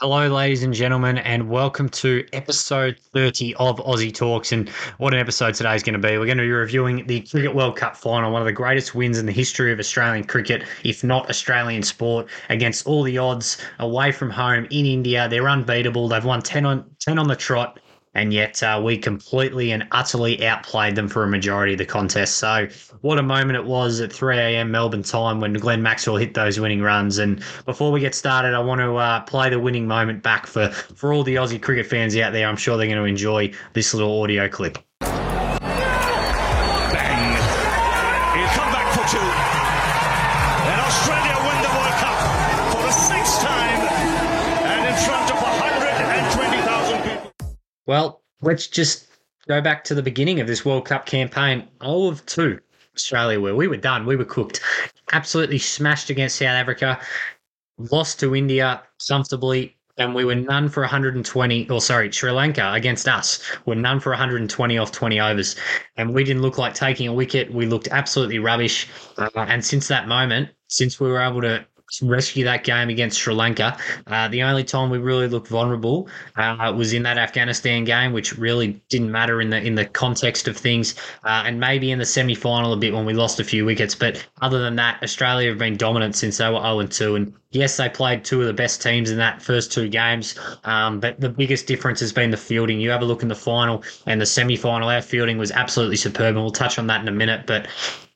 Hello, ladies and gentlemen, and welcome to episode 30 of Aussie Talks. And what an episode today is going to be. We're going to be reviewing the Cricket World Cup final, one of the greatest wins in the history of Australian cricket, if not Australian sport, against all the odds away from home in India. They're unbeatable. They've won 10 on, 10 on the trot and yet uh, we completely and utterly outplayed them for a majority of the contest. So, what a moment it was at 3 a.m. Melbourne time when Glenn Maxwell hit those winning runs. And before we get started, I want to uh, play the winning moment back for, for all the Aussie cricket fans out there. I'm sure they're going to enjoy this little audio clip. Well, let's just go back to the beginning of this World Cup campaign. All of two, Australia were. We were done. We were cooked. Absolutely smashed against South Africa. Lost to India comfortably. And we were none for 120, or sorry, Sri Lanka against us were none for 120 off 20 overs. And we didn't look like taking a wicket. We looked absolutely rubbish. Uh, and since that moment, since we were able to rescue that game against Sri Lanka. Uh, the only time we really looked vulnerable uh, was in that Afghanistan game, which really didn't matter in the in the context of things, uh, and maybe in the semi final a bit when we lost a few wickets. But other than that, Australia have been dominant since they were 0 and 2. And yes, they played two of the best teams in that first two games, um, but the biggest difference has been the fielding. You have a look in the final and the semi final, our fielding was absolutely superb, and we'll touch on that in a minute. But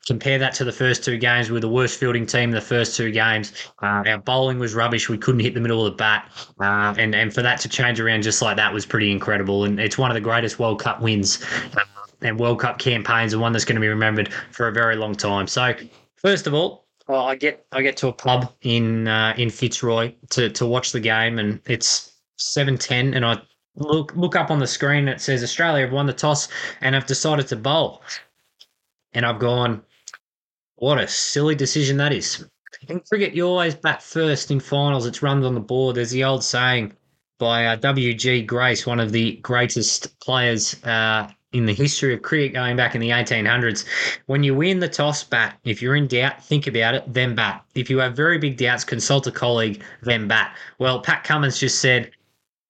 compare that to the first two games, we were the worst fielding team in the first two games. Uh, our bowling was rubbish. We couldn't hit the middle of the bat. Uh, and, and for that to change around just like that was pretty incredible. And it's one of the greatest World Cup wins uh, and World Cup campaigns and one that's going to be remembered for a very long time. So, first of all, well, I get I get to a pub in uh, in Fitzroy to, to watch the game, and it's seven ten, and I look look up on the screen. It says Australia have won the toss and have decided to bowl, and I've gone, what a silly decision that is. In cricket, you always bat first in finals. It's runs on the board. There's the old saying by uh, W.G. Grace, one of the greatest players uh, in the history of cricket going back in the 1800s. When you win the toss, bat. If you're in doubt, think about it, then bat. If you have very big doubts, consult a colleague, then bat. Well, Pat Cummins just said,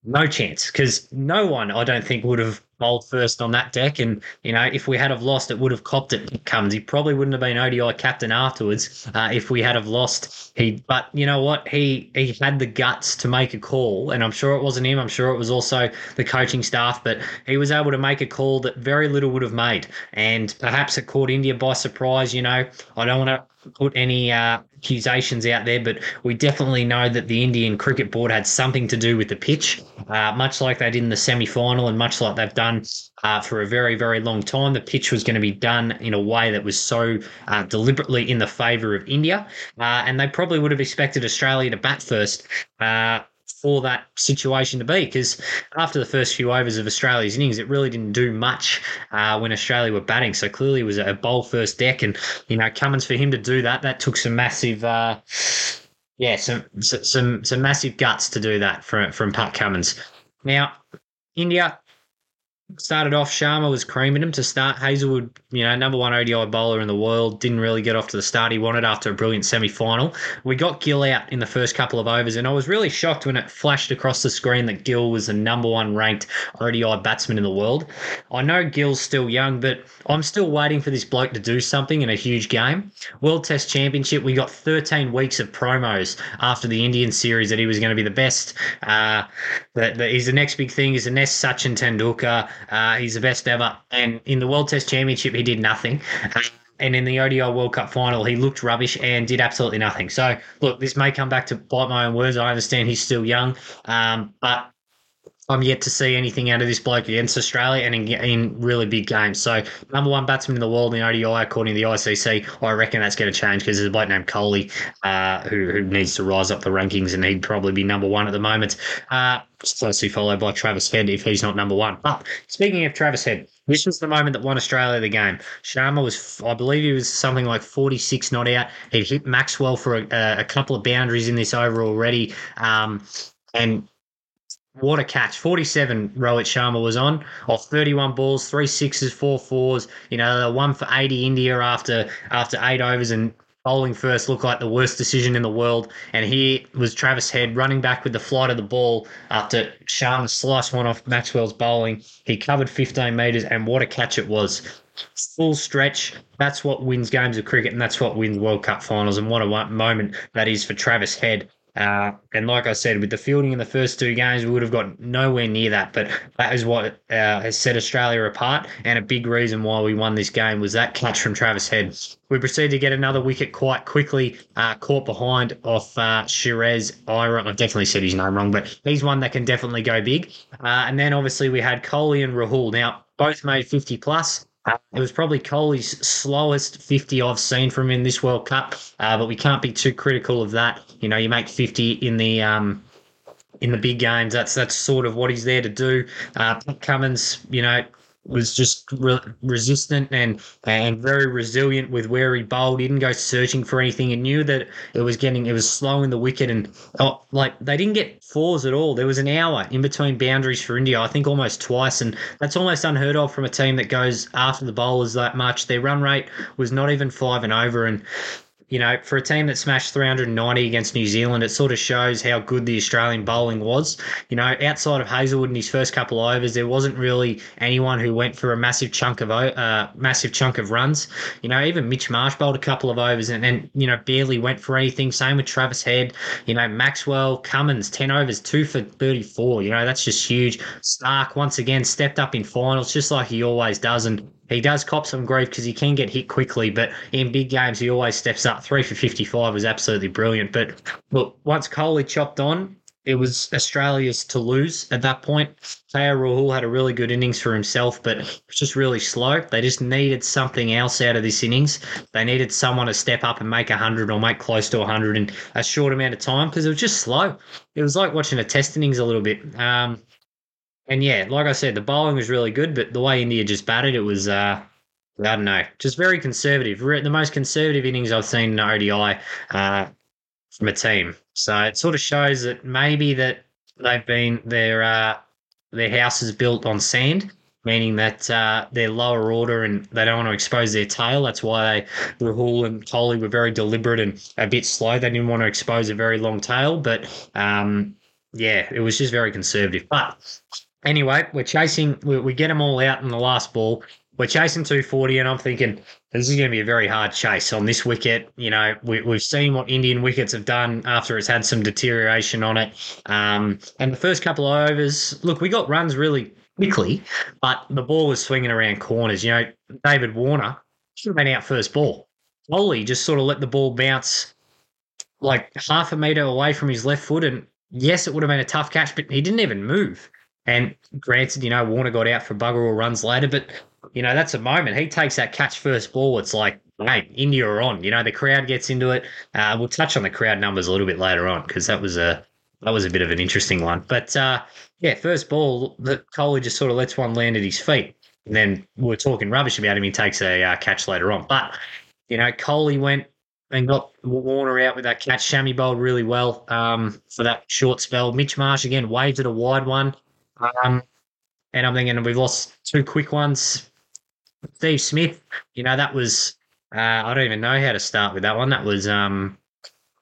no chance, because no one, I don't think, would have bowled first on that deck. And, you know, if we had have lost, it would have copped it Cummins. He probably wouldn't have been ODI captain afterwards uh, if we had have lost. He, but you know what? He he had the guts to make a call, and I'm sure it wasn't him. I'm sure it was also the coaching staff. But he was able to make a call that very little would have made, and perhaps it caught India by surprise. You know, I don't want to put any uh, accusations out there, but we definitely know that the Indian Cricket Board had something to do with the pitch, uh, much like they did in the semi final and much like they've done uh, for a very, very long time. The pitch was going to be done in a way that was so uh, deliberately in the favour of India, uh, and they probably would have expected Australia to bat first uh, for that situation to be because after the first few overs of Australia's innings, it really didn't do much uh, when Australia were batting. So clearly it was a bowl first deck, and you know Cummins for him to do that, that took some massive. Uh, yeah, some some some massive guts to do that from from Pat Cummins. Now, India started off, Sharma was creaming him to start. Hazlewood, you know, number one ODI bowler in the world, didn't really get off to the start he wanted after a brilliant semi final. We got Gill out in the first couple of overs, and I was really shocked when it flashed across the screen that Gill was the number one ranked ODI batsman in the world. I know Gill's still young, but I'm still waiting for this bloke to do something in a huge game. World Test Championship, we got 13 weeks of promos after the Indian series that he was going to be the best. Uh, that, that he's the next big thing. He's the next Sachin Tendulkar. Uh, he's the best ever. And in the World Test Championship, he did nothing. and in the ODI World Cup final, he looked rubbish and did absolutely nothing. So, look, this may come back to bite my own words. I understand he's still young, um, but I'm yet to see anything out of this bloke against Australia and in, in, really big games. So, number one batsman in the world in ODI, according to the ICC, I reckon that's going to change because there's a bloke named Kohli uh, who, who, needs to rise up the rankings and he'd probably be number one at the moment. Uh, closely followed by Travis Head if he's not number one. But speaking of Travis Head, this was the moment that won Australia the game. Sharma was, I believe, he was something like 46 not out. He'd hit Maxwell for a, a couple of boundaries in this over already. Um, and what a catch. 47 Rohit Sharma was on off 31 balls, three sixes, four fours. You know, the one for 80 India after after eight overs and bowling first looked like the worst decision in the world. And here was Travis Head running back with the flight of the ball after Sharma sliced one off Maxwell's bowling. He covered 15 metres, and what a catch it was. Full stretch. That's what wins games of cricket, and that's what wins World Cup finals. And what a moment that is for Travis Head. Uh, and like I said, with the fielding in the first two games, we would have got nowhere near that. But that is what uh, has set Australia apart. And a big reason why we won this game was that catch from Travis Head. We proceeded to get another wicket quite quickly, uh, caught behind off uh, Shreyas Iyer. I've definitely said his name wrong, but he's one that can definitely go big. Uh, and then obviously we had Kohli and Rahul. Now, both made 50 plus. It was probably Kohli's slowest 50 I've seen from him in this World Cup, uh, but we can't be too critical of that. You know, you make 50 in the um, in the big games. That's that's sort of what he's there to do. Uh, Cummins, you know, was just re- resistant and and very resilient with where he bowled. He didn't go searching for anything. He knew that it was getting it was slowing the wicket and oh, like they didn't get fours at all. There was an hour in between boundaries for India, I think almost twice, and that's almost unheard of from a team that goes after the bowlers that much. Their run rate was not even five and over, and you know, for a team that smashed 390 against New Zealand, it sort of shows how good the Australian bowling was. You know, outside of Hazlewood in his first couple of overs, there wasn't really anyone who went for a massive chunk of uh, massive chunk of runs. You know, even Mitch Marsh bowled a couple of overs and then you know barely went for anything. Same with Travis Head. You know, Maxwell Cummins 10 overs, two for 34. You know, that's just huge. Stark once again stepped up in finals just like he always does and he does cop some grief because he can get hit quickly, but in big games he always steps up. Three for fifty-five was absolutely brilliant. But look, once Kohli chopped on, it was Australia's to lose at that point. KL Rahul had a really good innings for himself, but it was just really slow. They just needed something else out of this innings. They needed someone to step up and make 100 or make close to 100 in a short amount of time because it was just slow. It was like watching a test innings a little bit. Um, and yeah, like I said, the bowling was really good, but the way India just batted, it was, uh, I don't know, just very conservative. The most conservative innings I've seen in ODI uh, from a team. So it sort of shows that maybe that they've been their uh, their house is built on sand, meaning that uh, they're lower order and they don't want to expose their tail. That's why they, Rahul and Kohli were very deliberate and a bit slow. They didn't want to expose a very long tail, but um, yeah, it was just very conservative. But Anyway, we're chasing, we, we get them all out in the last ball. We're chasing 240, and I'm thinking this is going to be a very hard chase on this wicket. You know, we, we've seen what Indian wickets have done after it's had some deterioration on it. Um, and the first couple of overs, look, we got runs really quickly, but the ball was swinging around corners. You know, David Warner should have been out first ball. Kohli just sort of let the ball bounce like half a metre away from his left foot. And yes, it would have been a tough catch, but he didn't even move. And granted, you know, Warner got out for bugger all runs later, but you know, that's a moment. He takes that catch first ball. It's like, hey, India are on. You know, the crowd gets into it. Uh, we'll touch on the crowd numbers a little bit later on because that was a that was a bit of an interesting one. But uh, yeah, first ball, the Kohli just sort of lets one land at his feet. And then we're talking rubbish about him. He takes a uh, catch later on. But, you know, Kohli went and got Warner out with that catch. Shami bowled really well um, for that short spell. Mitch Marsh, again, waved at a wide one. Um, and I'm thinking we've lost two quick ones. Steve Smith, you know, that was uh, I don't even know how to start with that one. That was um,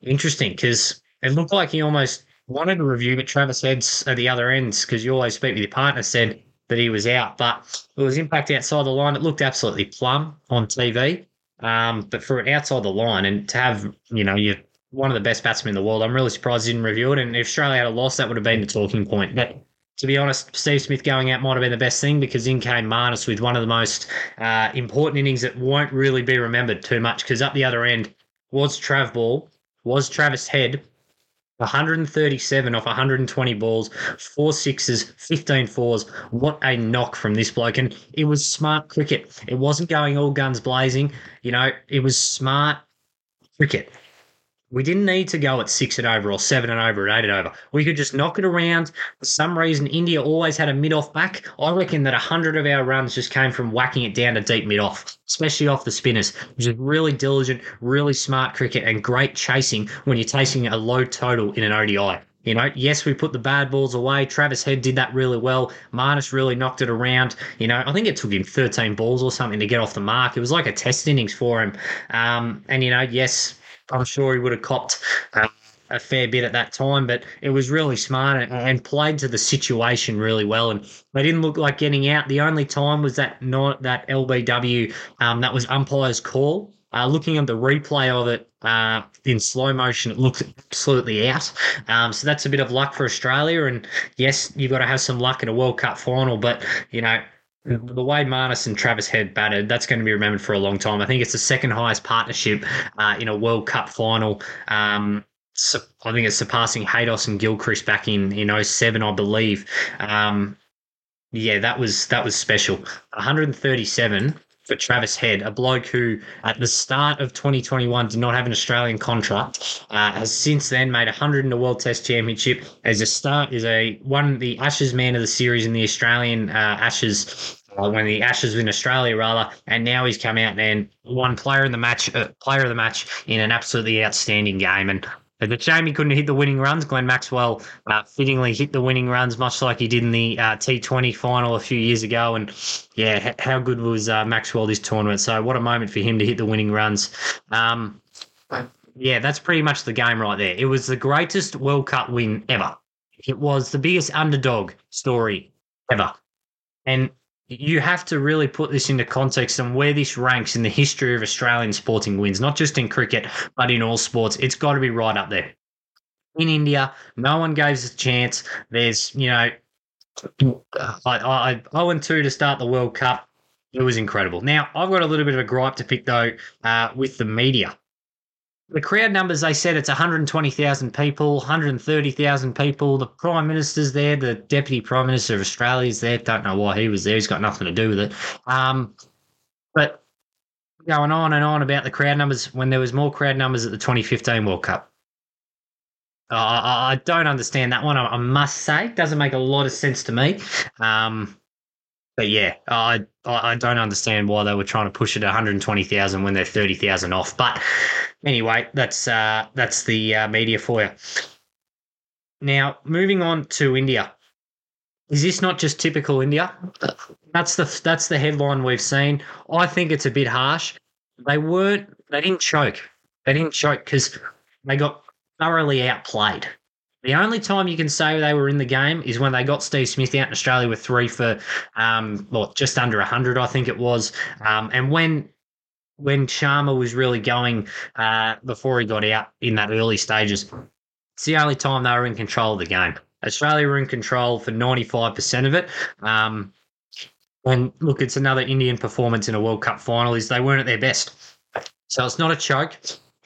interesting because it looked like he almost wanted to review, but Travis Heads at the other ends because you always speak with your partner said that he was out, but it was impact outside the line. It looked absolutely plumb on TV. Um, but for outside the line and to have, you know, you're one of the best batsmen in the world, I'm really surprised he didn't review it. And if Australia had a loss, that would have been the talking point. But to be honest, Steve Smith going out might have been the best thing because in came Marnus with one of the most uh, important innings that won't really be remembered too much because up the other end was Trav Ball, was Travis Head, 137 off 120 balls, four sixes, 15 fours. What a knock from this bloke. And it was smart cricket. It wasn't going all guns blazing. You know, it was smart cricket. We didn't need to go at six and over or seven and over and eight and over. We could just knock it around. For some reason, India always had a mid off back. I reckon that 100 of our runs just came from whacking it down to deep mid off, especially off the spinners, which is really diligent, really smart cricket and great chasing when you're chasing a low total in an ODI. You know, yes, we put the bad balls away. Travis Head did that really well. Marnus really knocked it around. You know, I think it took him 13 balls or something to get off the mark. It was like a test innings for him. Um, and, you know, yes, I'm sure he would have copped uh, a fair bit at that time, but it was really smart and, and, played to the situation really well. And they didn't look like getting out. The only time was that not that LBW um, that was umpire's call. Uh, looking at the replay of it uh, in slow motion, it looks absolutely out. Um, so that's a bit of luck for Australia. And yes, you've got to have some luck in a World Cup final, but you know the way Marnus and Travis Head batted, that's going to be remembered for a long time. I think it's the second highest partnership uh, in a World Cup final. Um, I think it's surpassing Haydos and Gilchrist back in in 07, I believe. Um, yeah, that was that was special. 137 for Travis Head, a bloke who at the start of 2021 did not have an Australian contract, uh, has since then made 100 in the World Test Championship. As a start, is a one the Ashes Man of the Series in the Australian uh, Ashes uh, when the Ashes in Australia rather, and now he's come out and won player in the match, uh, player of the match in an absolutely outstanding game. And it's a shame he couldn't hit the winning runs. Glenn Maxwell uh, fittingly hit the winning runs, much like he did in the uh, T20 final a few years ago. And yeah, how good was uh, Maxwell this tournament? So what a moment for him to hit the winning runs. Um, yeah, that's pretty much the game right there. It was the greatest World Cup win ever. It was the biggest underdog story ever. And you have to really put this into context and where this ranks in the history of Australian sporting wins, not just in cricket, but in all sports. It's got to be right up there. In India, no one gave us a chance. There's, you know, I, I, 0 2 to start the World Cup. It was incredible. Now, I've got a little bit of a gripe to pick, though, uh, with the media the crowd numbers they said it's 120,000 people, 130,000 people. The prime minister's there, the deputy prime minister of Australia is there. Don't know why he was there. He's got nothing to do with it. Um, but going on and on about the crowd numbers when there was more crowd numbers at the 2015 World Cup. I, I, don't understand that one. I, I, must say, doesn't make a lot of sense to me. Um, but yeah, I I don't understand why they were trying to push it 120,000 when they're 30,000 off. But anyway, that's uh, that's the uh, media for you. Now, moving on to India. Is this not just typical India? That's the that's the headline we've seen. I think it's a bit harsh. They weren't. They didn't choke. They didn't choke because they got thoroughly outplayed. The only time you can say they were in the game is when they got Steve Smith out in Australia with three for, um, well, just under 100, I think it was. Um, and when when Sharma was really going uh, before he got out in that early stages, it's the only time they were in control of the game. Australia were in control for 95% of it. Um, and look, it's another Indian performance in a World Cup final is they weren't at their best. So it's not a choke.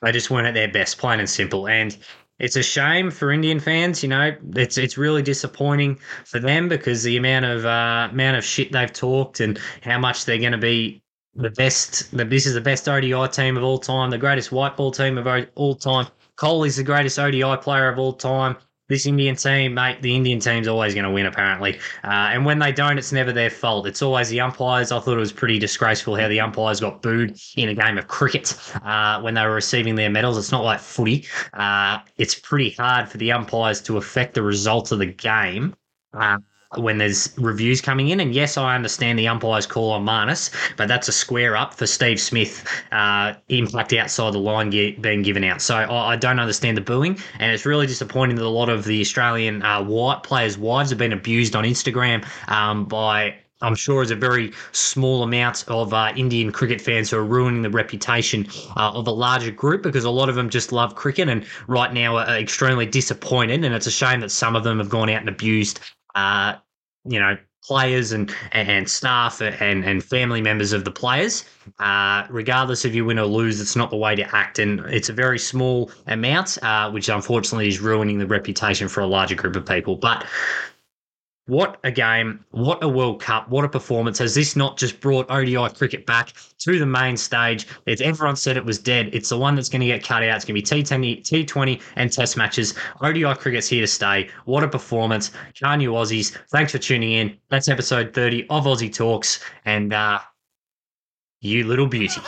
They just weren't at their best, plain and simple. And it's a shame for Indian fans. You know, it's it's really disappointing for them because the amount of uh, amount of shit they've talked and how much they're going to be the best. The, this is the best ODI team of all time, the greatest white ball team of all time. Kohli's the greatest ODI player of all time this Indian team, mate, the Indian team's always going to win, apparently. Uh, and when they don't, it's never their fault. It's always the umpires. I thought it was pretty disgraceful how the umpires got booed in a game of cricket uh, when they were receiving their medals. It's not like footy. Uh, it's pretty hard for the umpires to affect the results of the game. Uh, when there's reviews coming in. And yes, I understand the umpire's call on Marnus, but that's a square up for Steve Smith uh, impact outside the line being given out. So I, I, don't understand the booing, and it's really disappointing that a lot of the Australian uh, white players' wives have been abused on Instagram um, by I'm sure is a very small amount of uh, Indian cricket fans who are ruining the reputation uh, of a larger group because a lot of them just love cricket and right now are extremely disappointed. And it's a shame that some of them have gone out and abused uh, you know, players and and staff and and family members of the players. Uh, regardless if you win or lose, it's not the way to act, and it's a very small amount, uh, which unfortunately is ruining the reputation for a larger group of people. But what a game, what a World Cup, what a performance. Has this not just brought ODI cricket back to the main stage? It's, everyone said it was dead. It's the one that's going to get cut out. It's going to be T20, T20 and Test matches. ODI cricket's here to stay. What a performance. Can you Aussies? Thanks for tuning in. That's episode 30 of Aussie Talks. And uh, you little beauty.